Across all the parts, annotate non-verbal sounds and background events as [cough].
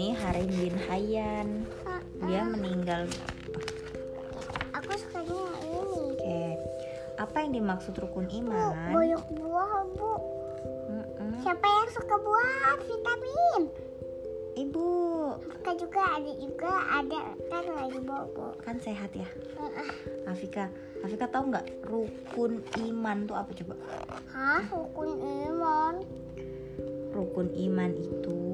ini Harim bin Hayyan dia meninggal Aku sukanya yang ini. oke apa yang dimaksud rukun Bu, iman banyak buah, Bu. Mm-mm. Siapa yang suka buah vitamin? ibu Suka juga ada juga ada kan lagi bobo. kan sehat ya Heeh. Afika Afika tahu nggak rukun iman tuh apa coba Hah, rukun iman. rukun iman itu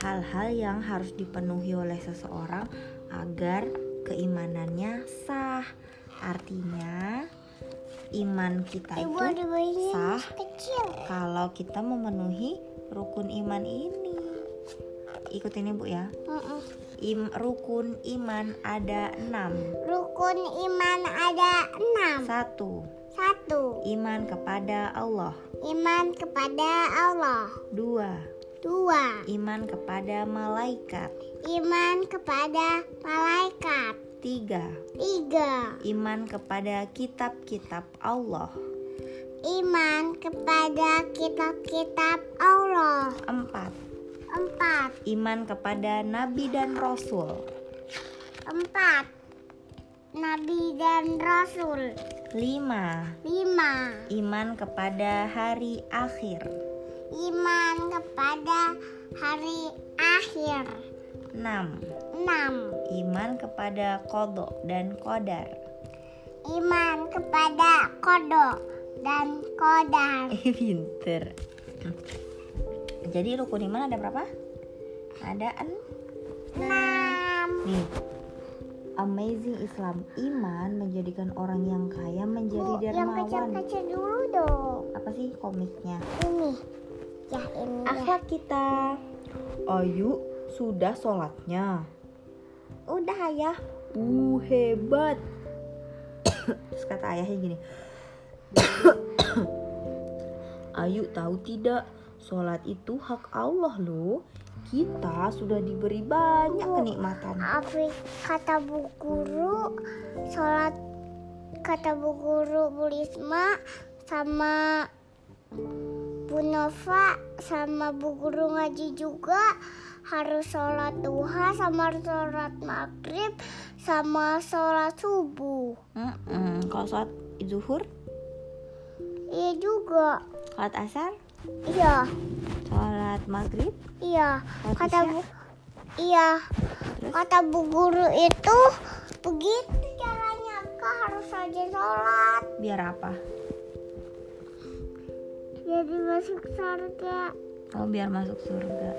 hal-hal yang harus dipenuhi oleh seseorang agar keimanannya sah. Artinya iman kita itu sah kalau kita memenuhi rukun iman ini. Ikutin ibu ya. Heeh. Im, rukun iman ada enam. Rukun iman ada enam. Satu, Satu, iman kepada Allah. iman kepada Allah. Dua, Dua, iman kepada malaikat. iman kepada malaikat. Tiga, Tiga, iman kepada kitab-kitab Allah. iman kepada kitab-kitab Allah. Empat, Empat, iman kepada nabi dan rasul. empat, Nabi dan Rasul. Lima, Lima, iman kepada hari akhir. Iman kepada hari akhir. Enam, Enam, iman kepada kodok dan kodar. iman kepada kodok dan kodar. Eh [laughs] pinter. Jadi rukun iman ada berapa? Ada en- Enam, nih. Amazing Islam iman menjadikan orang yang kaya menjadi Bu, yang dermawan. kecil-kecil dulu dong. Apa sih komiknya? Ini, ya ini ya. Akhlak kita. Ayu sudah sholatnya. Udah ayah. Uh hebat. Terus kata ayahnya gini. Ayu tahu tidak sholat itu hak Allah loh. Kita sudah diberi banyak Bu, kenikmatan. Afif kata bu guru sholat kata bu guru Bu Risma sama Bu Nova sama bu guru ngaji juga harus sholat duha sama harus sholat maghrib sama sholat subuh. Mm-mm. Kalau sholat zuhur, iya juga. Sholat asar, iya. Sholat maghrib, iya. Sholat kata isya. bu iya. Terus? kata bu guru itu begitu caranya kak harus rajin sholat. Biar apa? Jadi masuk surga Oh biar masuk surga.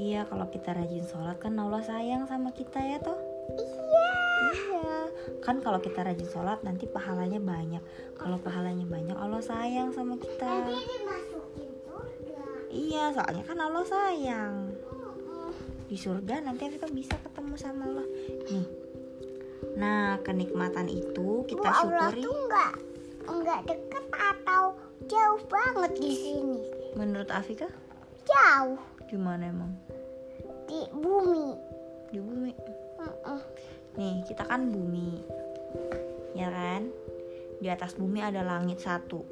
Iya kalau kita rajin sholat kan Allah sayang sama kita ya toh. iya Iya. Kan kalau kita rajin sholat nanti pahalanya banyak. Kalau pahalanya banyak Allah sayang sama kita. nanti dimasukin surga Iya soalnya kan Allah sayang. Di surga nanti kita bisa ketemu sama Allah. Nih. Nah kenikmatan itu kita Allah syukuri. tuh nggak nggak deket atau jauh banget di sini Menurut Afika jauh gimana emang di bumi di bumi? Mm-mm. Nih, kita kan bumi. Ya kan? Di atas bumi ada langit satu.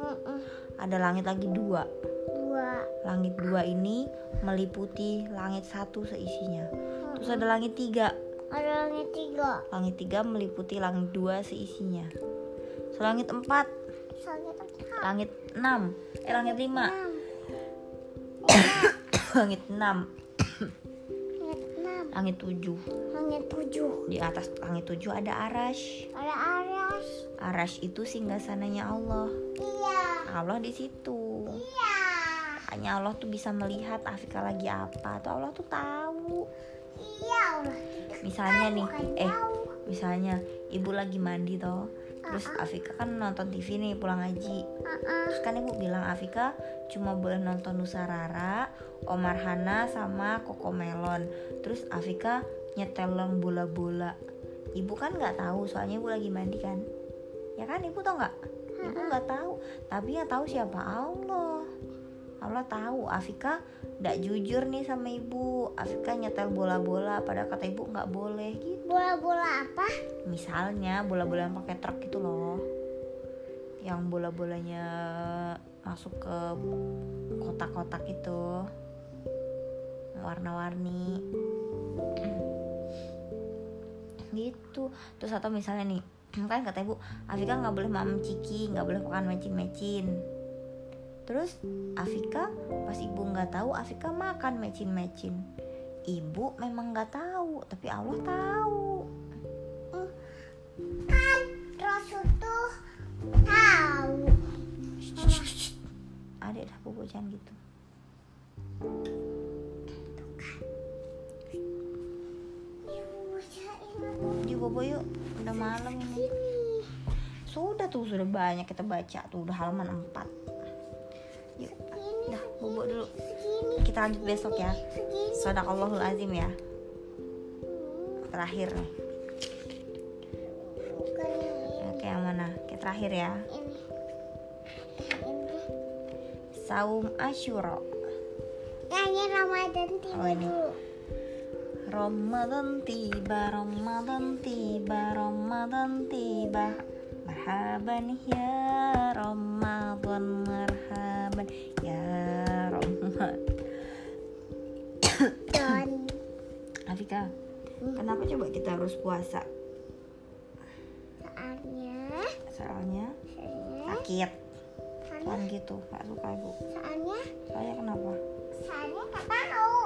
Mm-mm. Ada langit lagi dua. dua Langit dua ini meliputi langit satu seisinya. Terus ada langit tiga. ada langit tiga Langit tiga meliputi langit dua seisinya. Terus langit empat, langit empat langit enam, eh langit lima, enam. [coughs] Langit enam, langit enam. Langit tujuh. langit tujuh. Di atas langit tujuh ada arash. ada aras Arash itu singgasananya Allah. iya. Allah di situ. iya. Makanya Allah tuh bisa melihat Afika lagi apa. Tuh Allah tuh tahu. iya Allah. Misalnya nih, bukan eh jauh misalnya ibu lagi mandi toh. Terus Afika kan nonton TV nih pulang ngaji. Uh-uh. Terus kan ibu bilang Afika cuma boleh nonton Nusa Rara, Omar Hana sama Koko Melon. Terus Afika nyeteleng bola-bola. Ibu kan nggak tahu soalnya ibu lagi mandi kan. Ya kan ibu tau nggak? Ibu nggak tahu. Tapi yang tahu siapa Allah. Allah tahu Afika nggak jujur nih sama ibu. Afika nyetel bola-bola padahal kata ibu nggak boleh gitu. bola-bola apa Misalnya bola-bola yang pakai truk gitu loh. Yang bola-bolanya masuk ke kotak-kotak itu. warna-warni gitu terus atau misalnya nih kan kata ibu Afika nggak boleh makan ciki nggak boleh makan mecin-mecin terus Afika pas ibu nggak tahu Afika makan mecin-mecin. Ibu memang nggak tahu tapi Allah tahu. Kan Rasul tuh tahu. Adek dah bobo jangan gitu yuk bobo yuk udah malam ini. Sudah tuh sudah banyak kita baca tuh udah halaman 4 yuk dah bobo dulu. Kita lanjut besok ya. Sadaqallahul azim ya. Terakhir. Nih oke yang mana Oke, terakhir ya. Ini ini saum asyura nyanyi Ramadan tiba. Oh, ini. dulu Ramadan tiba, Ramadan tiba, Ramadan tiba. Marhaban ya soalnya Soalnya kenapa? soalnya nggak tahu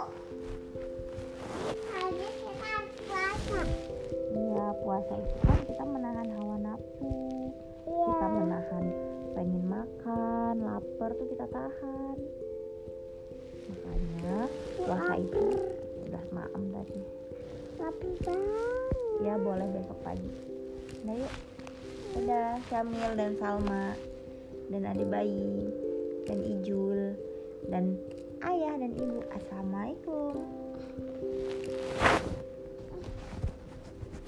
soalnya kita puasa Iya, puasa itu kan kita menahan hawa nafsu. Kita iya menahan pengen makan, lapar tuh kita tahan. Makanya puasa itu udah maem tadi. lapar banget Ya boleh besok pagi. Nah yuk. Dadah Syamil dan Salma dan adik bayi dan Ijul dan ayah dan ibu. Assalamualaikum.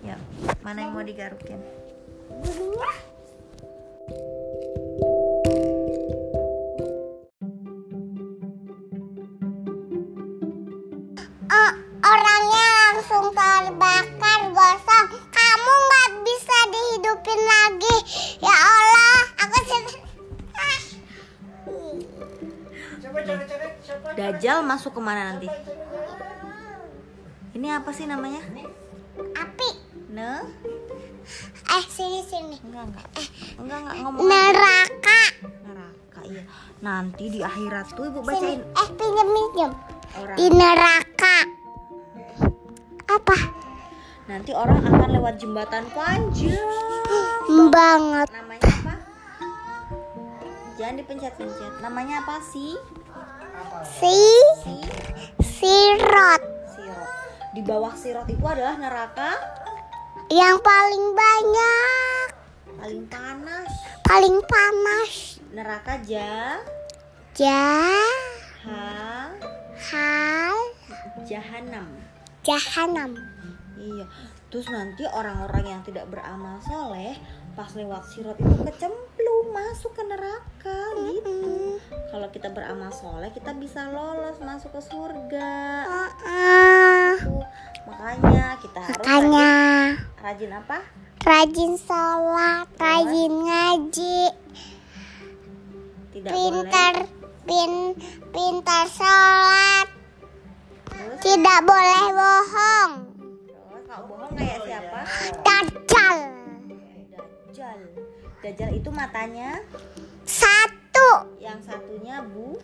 Ya, mana yang mau digarukin? gurunya masuk ke mana nanti? Ini apa sih namanya? Api. Ne? Eh, sini sini. Enggak enggak. Enggak enggak ngomong. Neraka. Neraka iya. Nanti di akhirat tuh ibu Sini. bacain Eh, pinjam pinjam. orang. Di neraka. Apa? Nanti orang akan lewat jembatan panjang. Banget. Namanya apa? Jangan dipencet-pencet. Namanya apa sih? Si Si sirot sirot. Di bawah sirot itu adalah neraka yang paling banyak, paling panas. paling panas. Neraka ja Ja, ha hal, jahanam. jahanam. Iya. Terus nanti orang-orang yang tidak beramal soleh pas lewat sirot itu kecemplung masuk ke neraka gitu. Kalau kita beramal soleh kita bisa lolos masuk ke surga. Tuh, makanya kita harus makanya rajin, rajin apa? rajin sholat, rajin ngaji, Tidak pintar, boleh. pin, pintar sholat, Terus, tidak boleh bohong. terus kalau bohong kayak siapa? Dajjal Dajjal. Dajjal itu matanya, satu, yang satunya bu,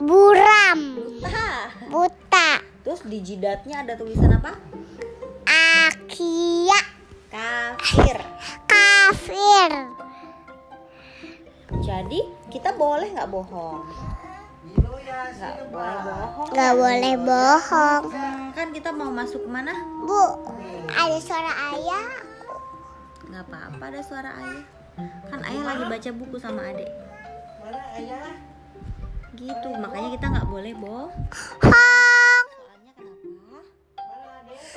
buram, buta. buta, Terus di jidatnya ada tulisan apa? akia, Kafir. kafir. Jadi kita boleh nggak bohong? Nggak boleh bohong. Gak boleh bohong. Kan kita mau masuk ke mana? Bu, ada suara ayah. Nggak apa-apa ada suara ayah. Kan ayah lagi baca buku sama adek. Gitu, makanya kita nggak boleh bohong. Hong, Soalnya kenapa?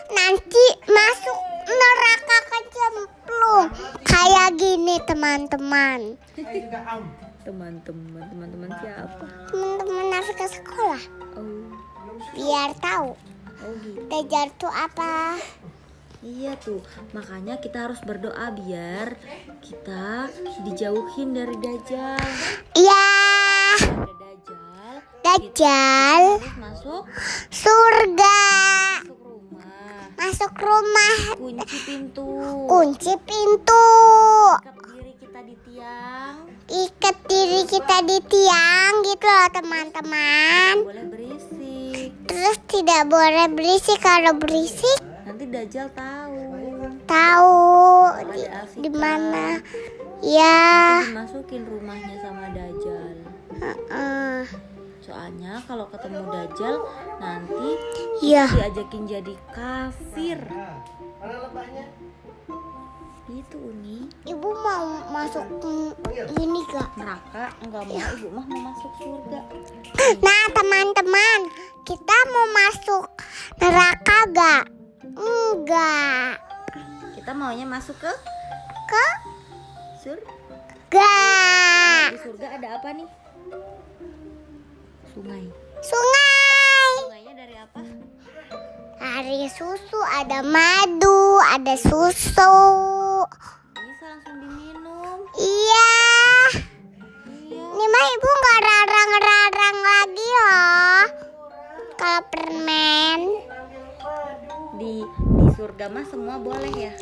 nanti masuk neraka kecemplung. Kayak gini teman-teman. Teman-teman, teman-teman siapa? Teman-teman nafik ke sekolah. Oh, Biar tahu. oh gitu. Tuh apa? Iya tuh, makanya kita harus berdoa biar kita dijauhin dari dajjal. Ya, Ada dajjal, Dajjal masuk surga. Masuk rumah. Masuk rumah. Kunci pintu. Kunci pintu. Ikat diri kita di tiang. Ikat diri kita di tiang gitu loh teman-teman. Boleh berisik. Terus tidak boleh berisik kalau berisik Nanti Dajjal tahu. tahu di, di mana. Ya. Nanti dimasukin rumahnya sama Dajjal. Heeh. Soalnya kalau ketemu Dajjal nanti Iya. diajakin jadi kafir. Itu Uni. Ibu mau masuk ini gak? Neraka enggak mau ibu mah mau masuk surga. Nah teman-teman, kita mau masuk neraka gak? Enggak. Kita maunya masuk ke Ke? surga. Di surga ada apa nih? Sungai. Sungai. Sungainya dari apa? Hari susu ada madu, ada susu. Bisa langsung diminum. Iya. Iya. Ini mah ibu nggak rarang-rarang lagi loh. Kalau permen. Surga mah semua boleh ya.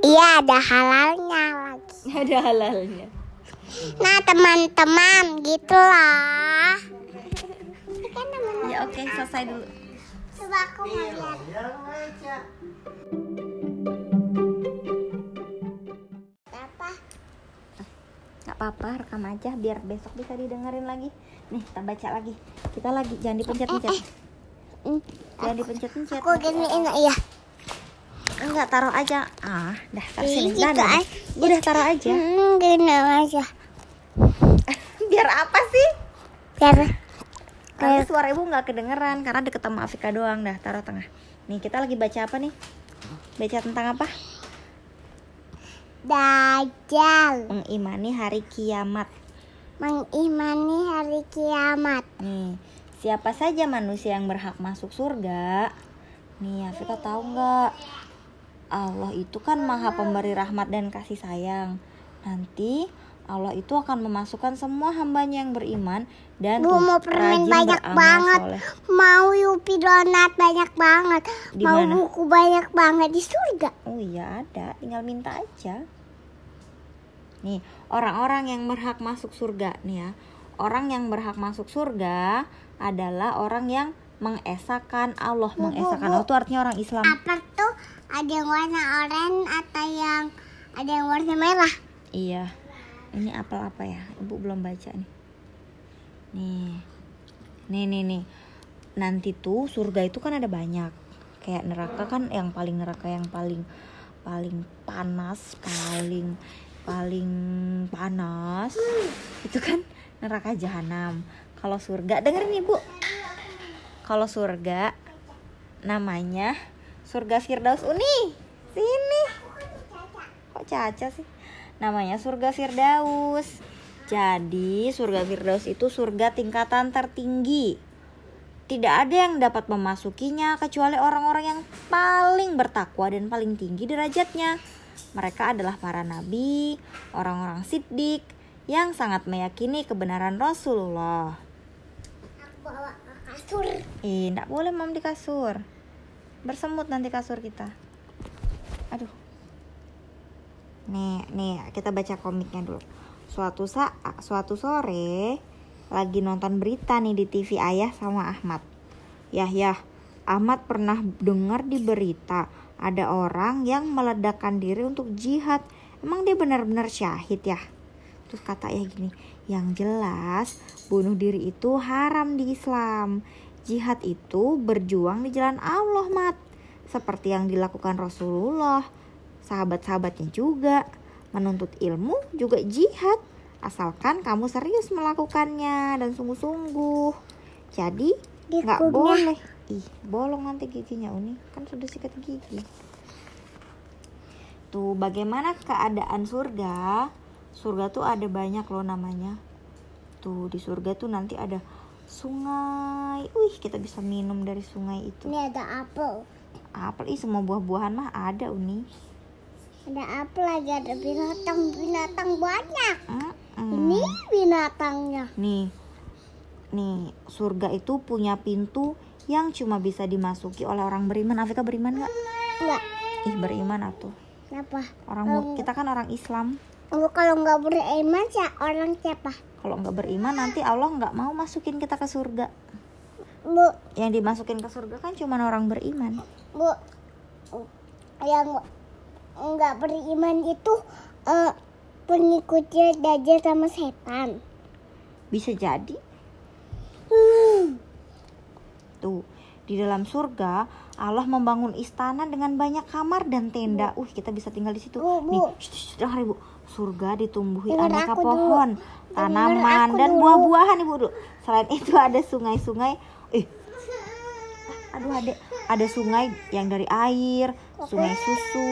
Iya ada halalnya lagi. [laughs] Ada halalnya. Nah teman-teman gitu kan teman- Ya oke, selesai dulu. Coba aku mau lihat. Apa? Gak apa-apa, rekam aja biar besok bisa didengerin lagi. Nih, kita baca lagi. Kita lagi jangan dipencet-pencet. Hmm, Jangan dipencet-pencet. Aku giniin iya. Enggak taruh aja. Ah, dah taruh sini. gitu Dah. Udah taruh aja. Hmm, gini aja. [laughs] biar apa sih? Biar Nanti suara ibu nggak kedengeran karena deket sama Afika doang. Dah, taruh tengah. Nih, kita lagi baca apa nih? Baca tentang apa? Dajjal Mengimani hari kiamat. mengimani hari kiamat. Nih, siapa saja manusia yang berhak masuk surga? Nih, Afika tahu nggak? Allah itu kan maha pemberi rahmat dan kasih sayang. Nanti Allah itu akan memasukkan semua hambanya yang beriman dan Bu mau permen banyak banget. soleh. Mau Yupi donat banyak banget. Di mau buku banyak banget di surga. Oh iya ada, tinggal minta aja. Nih, orang-orang yang berhak masuk surga nih ya. Orang yang berhak masuk surga adalah orang yang mengesahkan Allah. Mengesahkan. Allah itu artinya orang Islam. Apa tuh? Ada yang warna oranye atau yang ada yang warna merah? Iya. Ini apel apa ya? Ibu belum baca nih. Nih. Nih nih nih. Nanti tuh surga itu kan ada banyak. Kayak neraka kan yang paling neraka yang paling paling panas, paling paling panas. Itu kan neraka jahanam. Kalau surga dengerin Ibu. Kalau surga namanya surga Firdaus Uni. Sini. Kok Caca sih? Namanya surga Firdaus. Jadi, surga Firdaus itu surga tingkatan tertinggi. Tidak ada yang dapat memasukinya kecuali orang-orang yang paling bertakwa dan paling tinggi derajatnya. Mereka adalah para nabi, orang-orang siddiq yang sangat meyakini kebenaran Rasulullah. Aku bawa ke kasur. Eh, enggak boleh mam di kasur. Bersemut nanti kasur kita. Aduh. Nih, nih kita baca komiknya dulu. Suatu saat, suatu sore lagi nonton berita nih di TV Ayah sama Ahmad. Yah, yah. Ahmad pernah dengar di berita ada orang yang meledakkan diri untuk jihad. Emang dia benar-benar syahid ya? Terus kata ayah gini, yang jelas bunuh diri itu haram di Islam. Jihad itu berjuang di jalan Allah, Mat. Seperti yang dilakukan Rasulullah. Sahabat-sahabatnya juga. Menuntut ilmu juga jihad. Asalkan kamu serius melakukannya dan sungguh-sungguh. Jadi nggak boleh. Ih, bolong nanti giginya Uni. Kan sudah sikat gigi. Tuh, bagaimana keadaan surga? Surga tuh ada banyak loh namanya. Tuh, di surga tuh nanti ada sungai. Wih, kita bisa minum dari sungai itu. Ini ada apel. Apel, ih semua buah-buahan mah ada Uni. Ada apel lagi ada binatang-binatang banyak. Mm-mm. Ini binatangnya. Nih, nih surga itu punya pintu yang cuma bisa dimasuki oleh orang beriman. Afika beriman nggak? Enggak. Ih beriman atuh. Kenapa? Orang kita kan orang Islam. Kalau nggak beriman sih orang siapa? Kalau nggak beriman nanti Allah nggak mau masukin kita ke surga. Bu, Yang dimasukin ke surga kan cuma orang beriman. bu, yang nggak beriman itu eh, pengikutnya dajjal sama setan. Bisa jadi tuh di dalam surga Allah membangun istana dengan banyak kamar dan tenda. Uh, kita bisa tinggal di situ. Bu, Bu. Nih, shh, shh, dengar Ibu. Surga ditumbuhi Dengar aneka dulu. pohon, Dengar tanaman dan dulu. buah-buahan Ibu dulu. Selain [laughs] itu ada sungai-sungai. Eh, aduh ada ada sungai yang dari air, sungai susu,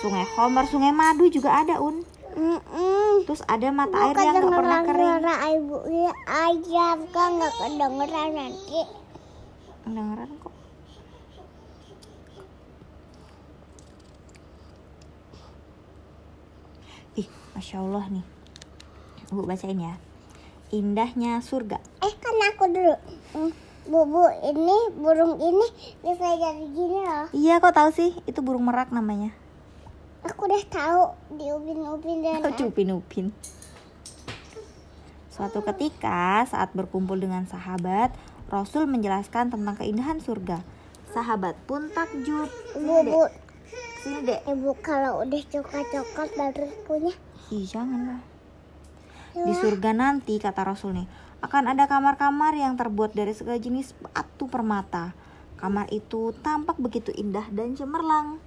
sungai homer, sungai madu juga ada un. Mm-mm. Terus ada mata air Bukan yang nggak pernah kering. ibu ya aja kan nggak kedengeran nanti. Kedengeran kok. Ih, masya Allah nih. Bu bacain ya. Indahnya surga. Eh kan aku dulu. Hmm, Bu, bu, ini burung ini bisa jadi gini loh. Iya, kok tahu sih? Itu burung merak namanya. Aku udah tahu di upin-upin dan [laughs] Aduh, upin-upin. Suatu ketika saat berkumpul dengan sahabat, Rasul menjelaskan tentang keindahan surga. Sahabat pun takjub. Bu, bu, Sini dek. ibu kalau udah coklat-coklat baru punya. Ih, jangan lah. Di surga nanti, kata Rasul nih, akan ada kamar-kamar yang terbuat dari segala jenis batu permata. Kamar itu tampak begitu indah dan cemerlang.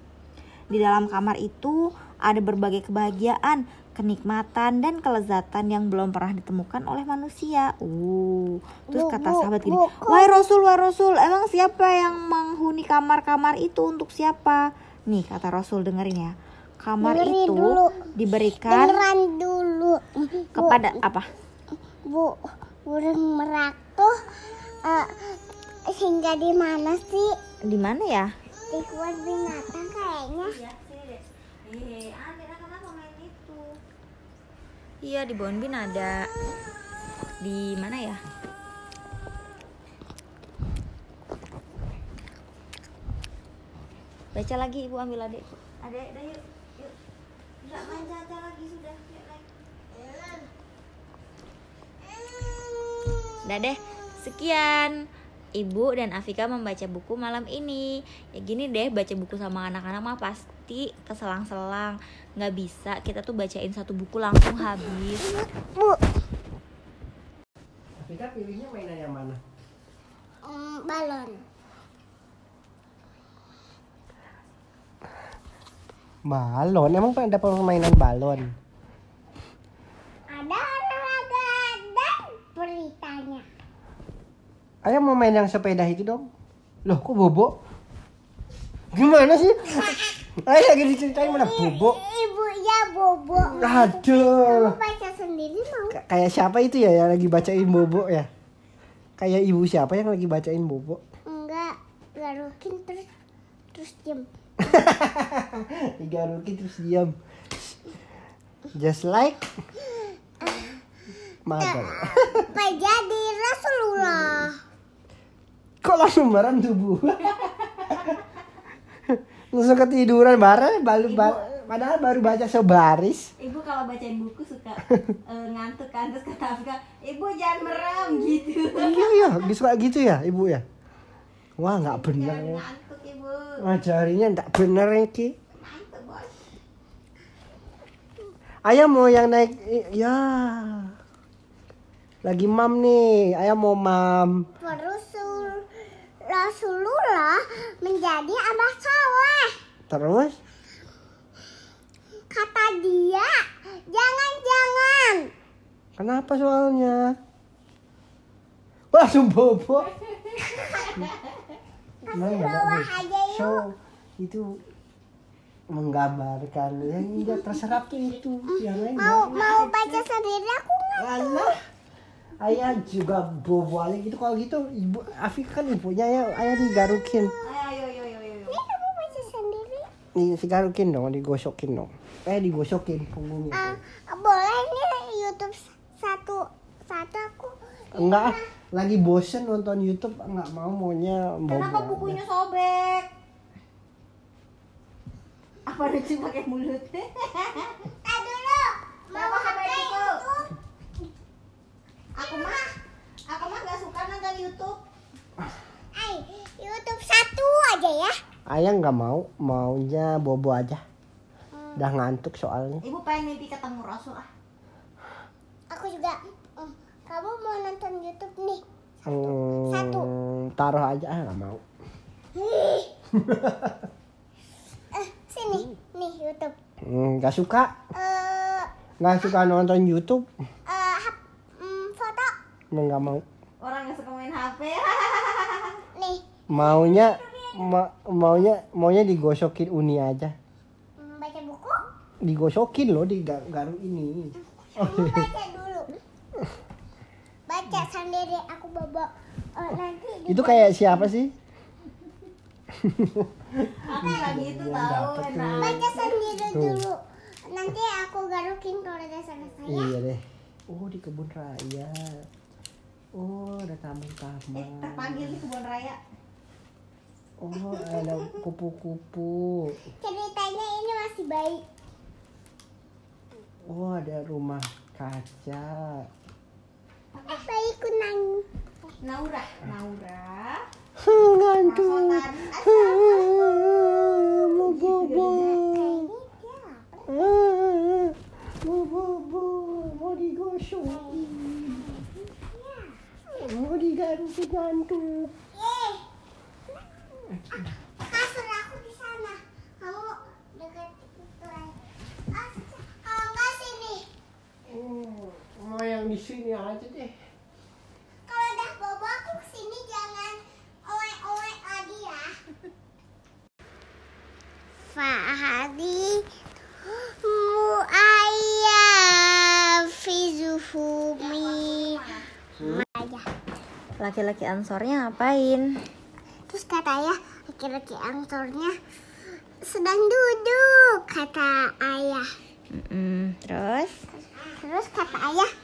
Di dalam kamar itu ada berbagai kebahagiaan, kenikmatan, dan kelezatan yang belum pernah ditemukan oleh manusia. Uh, terus kata sahabat gini, Wahai Rasul, wahai Rasul, emang siapa yang menghuni kamar-kamar itu untuk siapa? Nih kata Rasul dengerin ya, kamar Dengerin itu dulu. diberikan Dengeran dulu. kepada apa? Bu, burung merak tuh eh, singgah di mana sih? Di mana ya? Di kebun binatang kayaknya. Iya di Bonbin ada. Di mana ya? Baca lagi ibu ambil adik. Adek, dah yuk. Yuk. Enggak main caca lagi sudah. Yuk, naik. Udah deh, sekian. Ibu dan Afika membaca buku malam ini. Ya gini deh, baca buku sama anak-anak mah pasti keselang-selang. Nggak bisa, kita tuh bacain satu buku langsung habis. Bu, Kita pilihnya mainan yang mana? mm, balon. Balon? Emang ada permainan balon? Ada olahraga dan beritanya. Ayah mau main yang sepeda itu dong? Loh kok bobo? Gimana sih? [laughs] Ayah lagi diceritain mana bobo? Ibunya bobo. Aduh. Kamu baca sendiri mau? K- Kayak siapa itu ya yang lagi bacain bobo ya? Kayak ibu siapa yang lagi bacain bobo? Enggak, garukin terus terus diem. [laughs] Digarukin terus diam. Just like Mother. [laughs] Apa jadi Rasulullah? Kok langsung bareng tubuh? [laughs] langsung ketiduran bareng, baru ba- padahal baru baca sebaris. Ibu kalau bacain buku suka eh, ngantuk kan terus kata Afika, ibu jangan merem gitu. Iya iya, suka gitu ya ibu ya. Wah nggak bener ya. Ngantuk ibu. Ngajarinya nggak bener Ki. Ngantuk bos. Ayah mau yang naik, ya. Lagi mam nih, ayah mau mam. Rasul Rasulullah menjadi abah soleh. Terus, Kata dia, jangan-jangan. kenapa soalnya? Wah, bobo. [laughs] Emang nih. aja yuk. So, itu menggambarkan yang tidak terserap tuh itu yang lain Mau mau baca sendiri aku nggak. Alah, ayah juga bobo aja gitu kalau gitu ibu Afif kan ibunya ya ayah digarukin Ayo ayo ayo ayo. Ini kamu baca sendiri. nih digarukin dong digosokin dong eh digosokin punggungnya Ah, boleh nih YouTube satu satu aku. Enggak ah. lagi bosen nonton YouTube nggak mau maunya bobo Kenapa bukunya sobek? Apa lucu pakai mulut? Dulu. Kenapa sampai itu? Aku mah, aku mah nggak suka nonton YouTube. Eh, YouTube satu aja ya. ayah nggak mau maunya bobo aja udah ngantuk soalnya Ibu pengen mimpi ketemu Rasul ah. Aku juga. Kamu mau nonton YouTube nih? Hmm, Satu. taruh aja ah nggak mau [laughs] Eh, sini, nih YouTube. Hmm, nggak suka Eh, nggak suka nonton YouTube eh, hap- mm, foto. Emang nggak mau Orang yang suka main HP. [laughs] [laughs] Nih, maunya ma- maunya maunya digosokin uni aja mm, baca buku. digosokin loh di gar- garu ini Kamu baca dulu. Baca sendiri aku bobo. Oh, nanti di- itu kayak siapa sih Aku lagi itu tahu baca sendiri Tuh. dulu. Nanti aku garukin kalau udah selesai ya. iya deh oh di kebun raya oh ada taman-taman Eh, terpanggil di kebun raya. oh ada kupu-kupu Ceritanya ini masih bayi. oh ada rumah kaca Eh, bayi kunang. Naura, Naura. ngantuk mau bobo mau bobo mau digosok mau digarukin ngantuk Eh. Kasur aku di sana. Kamu dekat itu aja. Ah, Kalau enggak sini. Oh, mau yang di sini aja deh Kalau udah bobo aku sini jangan oek-oek lagi ya. [laughs] Fahadi muayya fi zuhumi. Aja. Laki-laki ansornya ngapain? Terus katanya laki-laki angsornya sedang duduk kata ayah. Mm-mm, Terus? Terus kata ayah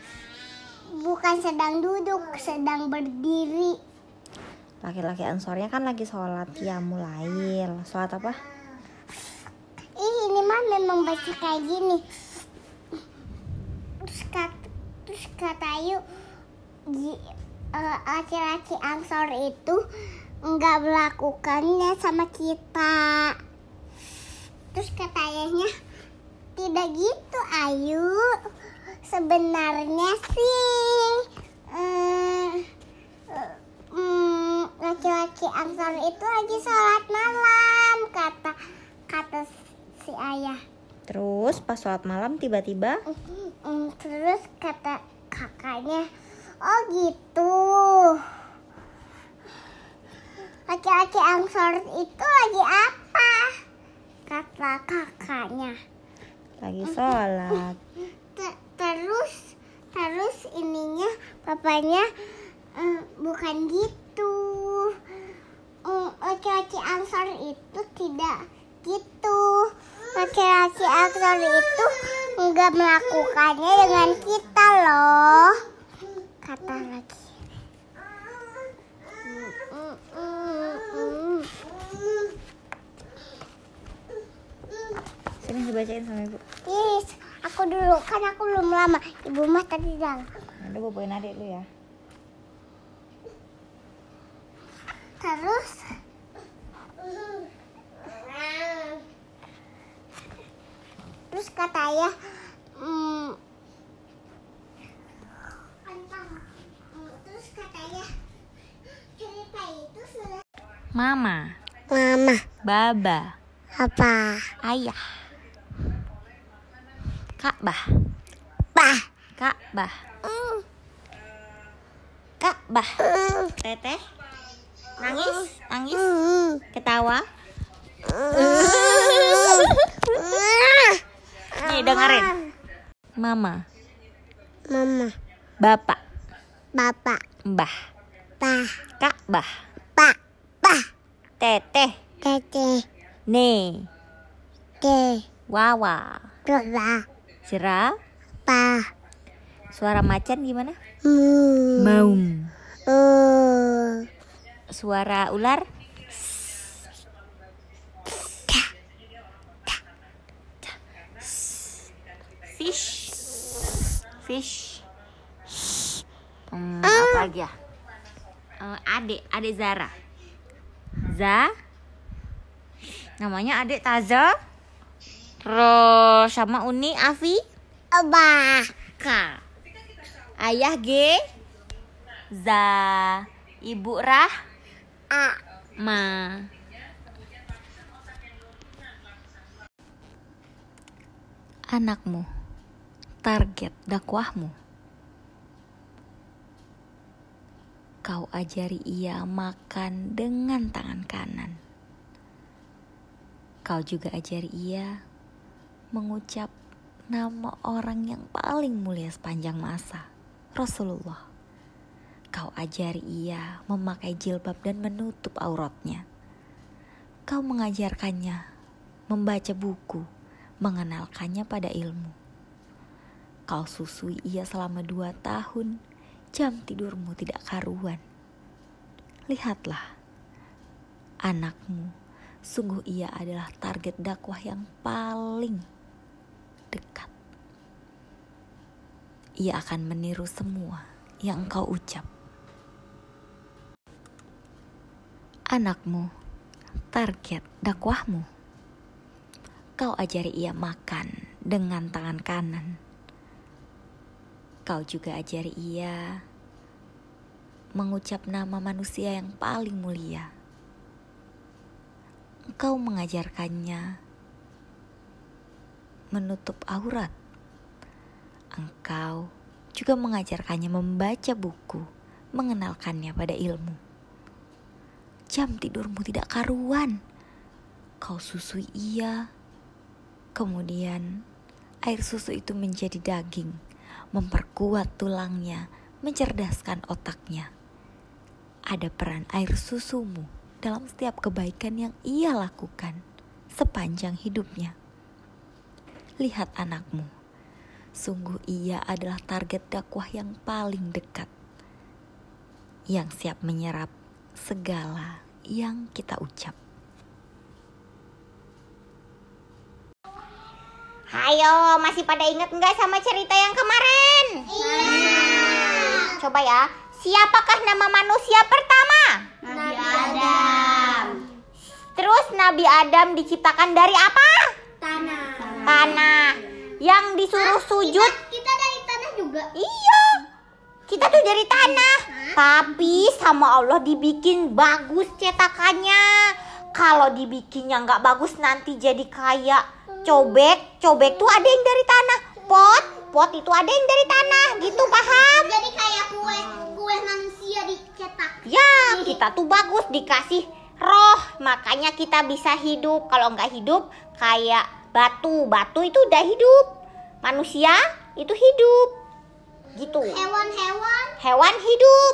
bukan sedang duduk, sedang berdiri. Laki-laki ansornya kan lagi sholat ya mulail. Sholat apa? Ih, ini mah memang baca kayak gini. Terus kata, terus kata ji- eh, laki-laki angsor itu nggak melakukannya sama kita. Terus kata ayahnya, tidak gitu Ayu. Sebenarnya sih, eh, eh, mm, laki-laki angsor itu lagi sholat malam kata kata si ayah. Terus pas sholat malam tiba-tiba Mm, terus kata kakaknya, oh gitu. Laki-laki angsor itu lagi apa? Kata kakaknya. lagi sholat. [laughs] Te- terus terus ininya papanya eh, bukan gitu. Mm, Laki-laki angsor itu tidak gitu. Laki-laki angsor itu nggak melakukannya dengan kita loh. Kata lagi. Sini dibacain sama ibu. Yes, aku dulu kan aku belum lama. Ibu mah tadi dalam. Ada boboin adik lu ya. Terus Terus kata ayah mm, Terus kata ayah Cerita itu sudah Mama, Mama Baba, Apa? Ayah. Ka'bah, Bah. Ka'bah, mm, Ka'bah. mm, Teteh, nangis, nangis, mm, ketawa. mm. Nih dengerin. Mama, Mama. Bapak, Bapak. Mbah, Bah. Ka'bah, Pak Bah. Teteh, Tete Ne, Te Wawa, Dola Jera. Pa Suara macan gimana? Mu Maum. Mu suara ular? Fish. Fish. Hmm, apa lagi ya? Eh, adik, adik Zara. Za. Namanya adik Taza. Terus sama Uni Afi. Abah. K. Ayah G. Za. Ibu Rah. A. Ma. Anakmu. Target dakwahmu. Kau ajari ia makan dengan tangan kanan. Kau juga ajari ia mengucap nama orang yang paling mulia sepanjang masa, Rasulullah. Kau ajari ia memakai jilbab dan menutup auratnya. Kau mengajarkannya membaca buku, mengenalkannya pada ilmu. Kau susui ia selama dua tahun, jam tidurmu tidak karuan. Lihatlah, anakmu, sungguh ia adalah target dakwah yang paling dekat. Ia akan meniru semua yang engkau ucap. Anakmu, target dakwahmu. Kau ajari ia makan dengan tangan kanan. Kau juga ajari ia mengucap nama manusia yang paling mulia. Engkau mengajarkannya menutup aurat. Engkau juga mengajarkannya membaca buku, mengenalkannya pada ilmu. Jam tidurmu tidak karuan. Kau susui ia. Kemudian air susu itu menjadi daging, memperkuat tulangnya, mencerdaskan otaknya. Ada peran air susumu dalam setiap kebaikan yang ia lakukan sepanjang hidupnya. Lihat anakmu, sungguh ia adalah target dakwah yang paling dekat, yang siap menyerap segala yang kita ucap. Hayo, masih pada inget nggak sama cerita yang kemarin? Iya. Coba ya, siapakah nama manusia pertama? Nabi Adam. Terus Nabi Adam diciptakan dari apa? Tanah. Tanah. Yang disuruh sujud? Kita dari tanah juga. Iya. Kita tuh dari tanah. Tapi sama Allah dibikin bagus cetakannya. Kalau dibikinnya nggak bagus nanti jadi kayak cobek. Cobek tuh ada yang dari tanah. Pot, pot itu ada yang dari tanah. Gitu [laughs] paham? Jadi kayak kue kue manusia dicetak. Ya, kita tuh bagus dikasih roh, makanya kita bisa hidup. Kalau nggak hidup, kayak batu. Batu itu udah hidup. Manusia itu hidup. Gitu. Hewan-hewan. Hewan hidup,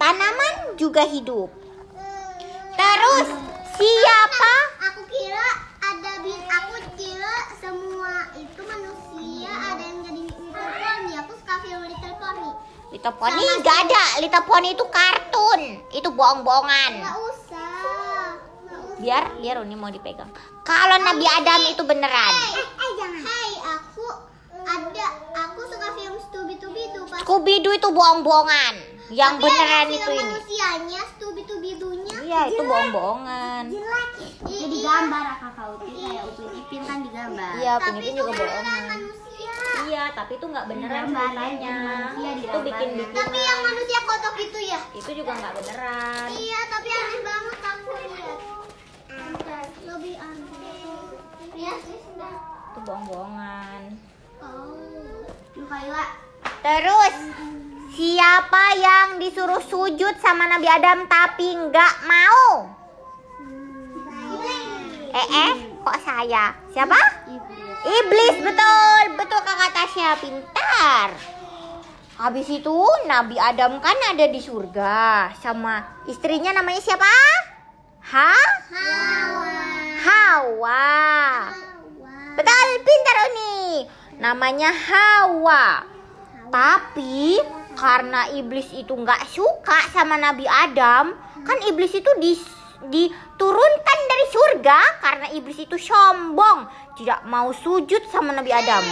tanaman juga hidup. Terus siapa? Aku kira ada bin aku kira semua itu manusia ada yang jadi Little Pony. Aku suka film Little Pony. Little Pony nggak ada. Little Pony itu kartun. Itu bohong-bohongan. Nggak usah. Biar biar Uni mau dipegang. Kalau Nabi Adam itu beneran. Eh, eh jangan. Hai, aku ada aku suka film Scooby Doo itu pas Scooby Doo itu bohong-bohongan. Yang Tapi beneran ada itu ini. manusianya Scooby Doo-nya Iya, itu bohong-bohongan. jelek. Jadi gambar kakak Uti kayak Upin Ipin kan digambar. Iya, Tapi Upin Ipin juga bohongan. manusia. Iya, tapi itu nggak beneran Gambar, ceritanya. Itu gambarnya. bikin-bikinan. Tapi yang manusia kotok itu ya? Itu juga nggak beneran. Iya, tapi aneh banget aku lihat. Lebih aneh. Ya. Itu bohong-bohongan. Oh. Terus siapa yang disuruh sujud sama Nabi Adam tapi nggak mau? Eh eh, kok saya? Siapa? Iblis betul, betul kakak Tasya pintar. Habis itu Nabi Adam kan ada di surga sama istrinya namanya siapa? Ha? Hawa. Hawa. Betul, pintar Uni. Namanya Hawa. Tapi karena iblis itu nggak suka sama Nabi Adam kan iblis itu di diturunkan dari surga karena iblis itu sombong tidak mau sujud sama Nabi Adam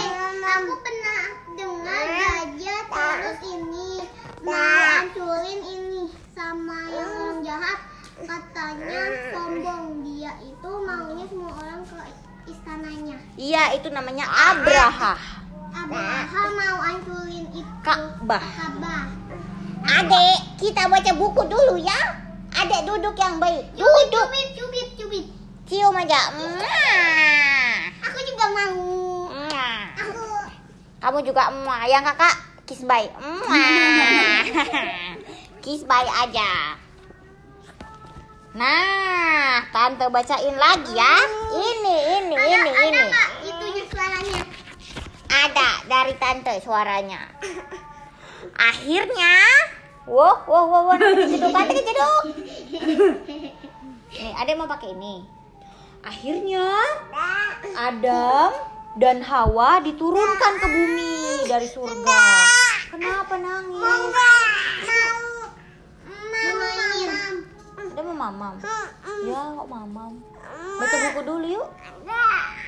Aku pernah dengar gajah terus ini mau hancurin ini sama yang jahat katanya sombong dia itu maunya semua orang ke istananya. iya itu namanya Abraha Abraham mau hancurin itu Ka'bah Ka'bah. adek kita baca buku dulu ya adek duduk yang baik duduk cubit, cubit, cubit. cium aja. Aku juga mau. Aku Kamu juga emak yang kakak kiss bye. [laughs] Kiss bye aja. Nah, tante bacain lagi ya. Ini, ini, ada, ini, ada ini. itunya suaranya? Ada dari tante suaranya. [laughs] Akhirnya, wow, wow, wow, wow, jeduk, tante jeduk. Nih, ada yang mau pakai ini. Akhirnya, Adam dan Hawa diturunkan ke bumi dari surga. Kenapa nangis? Mau main. Ada mau mamam? Ya, kok mamam? Baca buku dulu yuk.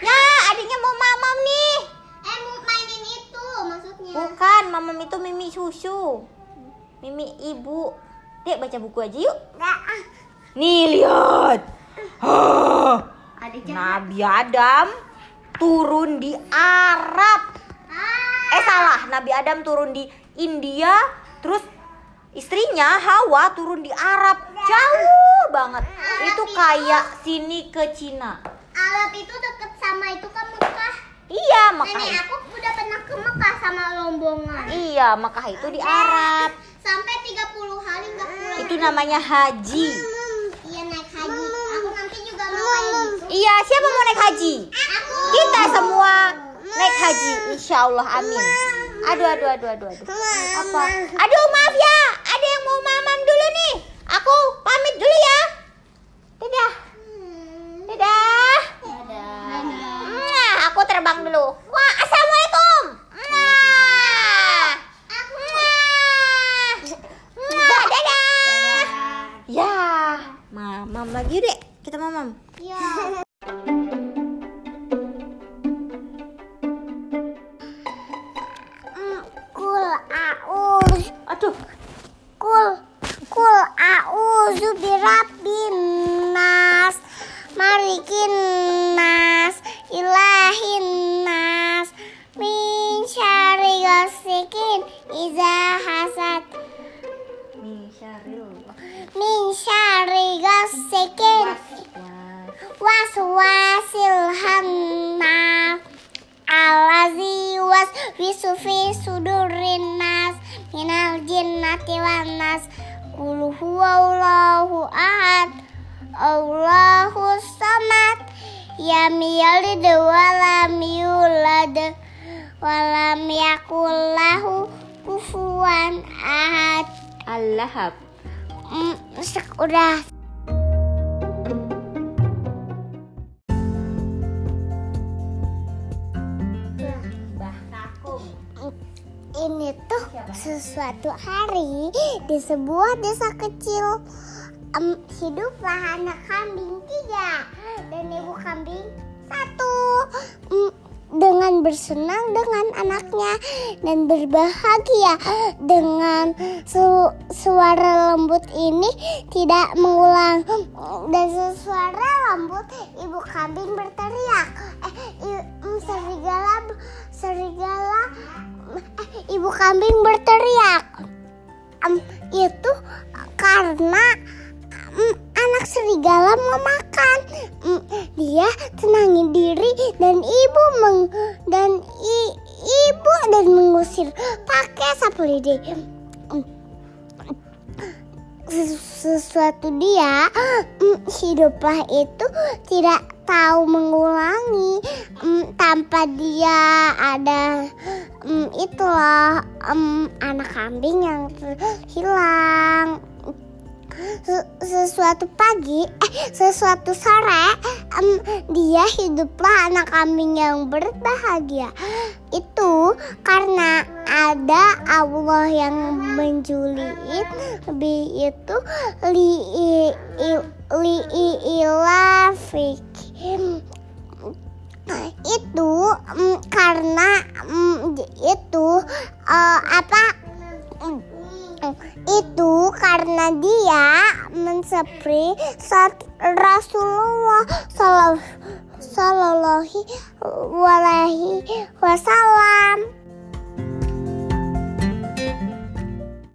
Ya, adiknya mau mamam nih. Eh mau mainin itu maksudnya. Bukan, mamam itu mimi susu. Mimi ibu. Dek, baca buku aja yuk. Nih, lihat. Nabi Adam turun di Arab. Eh salah, Nabi Adam turun di India, terus istrinya Hawa turun di Arab. Jauh banget. Itu kayak sini ke Cina. Arab itu deket sama itu kan Mekah. Iya, Nenek Mekah. aku udah pernah ke Mekah sama rombongan. Iya, Mekah itu di Arab. Sampai 30 hari nggak pulang. Itu namanya haji. Iya naik haji. Aku nanti juga mau kayak gitu. Iya, siapa mau naik haji? Aku. Kita semua naik haji, insya Allah, amin. Aduh, aduh, aduh, aduh, aduh. Apa? Aduh, maaf ya, mau mamam dulu nih. Aku pamit dulu ya. Dadah, dadah. Mwah, aku terbang dulu. Wah, assalamualaikum. Mwah. Mwah, dadah. Ya, mamam lagi deh. Kita mamam. Iya. Auzu birabbin nas malikin nas ilahin nas. Min syarri ghasikin iza hasad. Min syarri ghasikin waswasil hannas alazi was wisufi sudurin nas. Minal jinnati wan nas. Qul huwallahu ahad Allahu samad. Yam yalid walam yulad. Walam yakul lahu kufuwan ahad. Allahab. mm, udah. Ini tuh sesuatu hari di sebuah desa kecil em, hiduplah anak kambing tiga dan ibu kambing satu. Em, dengan bersenang dengan anaknya dan berbahagia dengan su- suara lembut ini tidak mengulang. Dan suara lembut ibu kambing berteriak. Eh em, serigala serigala eh, ibu kambing berteriak. Em, itu karena em, anak serigala mau makan. Em, dia tenangin diri dan ibu meng dan i- ibu dan mengusir pakai sapu lidi. Em, ses- sesuatu dia em, hiduplah itu tidak tahu mengulangi. Em, tanpa dia ada em, itulah em, anak kambing yang hilang sesuatu pagi, eh sesuatu sore, em, dia hiduplah anak kambing yang berbahagia. Itu karena ada Allah yang menjuliin lebih itu li i- li i- itu mm, karena mm, itu eh, apa itu karena dia mensepri saat Rasulullah Sallallahu alaihi wasallam